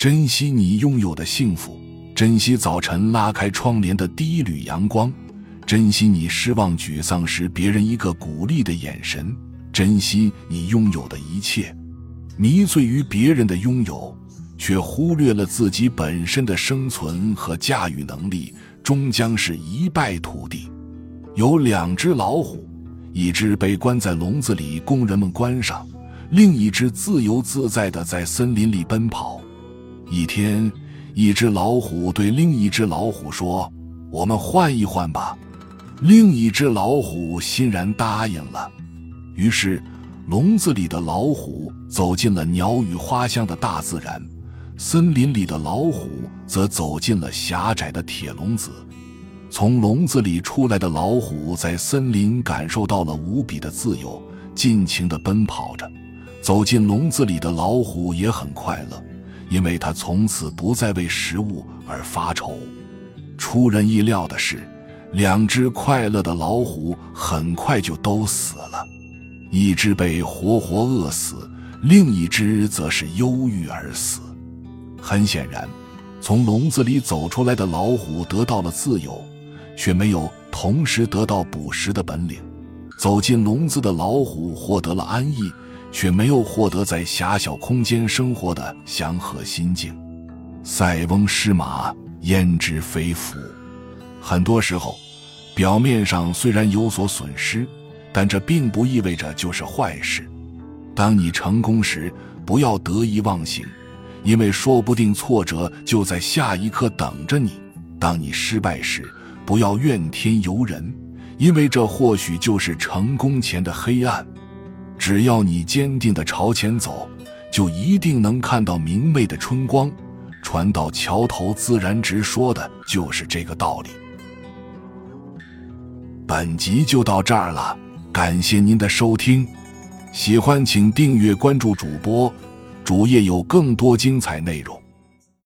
珍惜你拥有的幸福，珍惜早晨拉开窗帘的第一缕阳光，珍惜你失望沮丧时别人一个鼓励的眼神，珍惜你拥有的一切。迷醉于别人的拥有，却忽略了自己本身的生存和驾驭能力，终将是一败涂地。有两只老虎，一只被关在笼子里供人们观赏，另一只自由自在地在森林里奔跑。一天，一只老虎对另一只老虎说：“我们换一换吧。”另一只老虎欣然答应了。于是，笼子里的老虎走进了鸟语花香的大自然，森林里的老虎则走进了狭窄的铁笼子。从笼子里出来的老虎在森林感受到了无比的自由，尽情地奔跑着。走进笼子里的老虎也很快乐。因为他从此不再为食物而发愁。出人意料的是，两只快乐的老虎很快就都死了，一只被活活饿死，另一只则是忧郁而死。很显然，从笼子里走出来的老虎得到了自由，却没有同时得到捕食的本领；走进笼子的老虎获得了安逸。却没有获得在狭小空间生活的祥和心境。塞翁失马，焉知非福？很多时候，表面上虽然有所损失，但这并不意味着就是坏事。当你成功时，不要得意忘形，因为说不定挫折就在下一刻等着你；当你失败时，不要怨天尤人，因为这或许就是成功前的黑暗。只要你坚定地朝前走，就一定能看到明媚的春光。船到桥头自然直，说的就是这个道理。本集就到这儿了，感谢您的收听，喜欢请订阅关注主播，主页有更多精彩内容。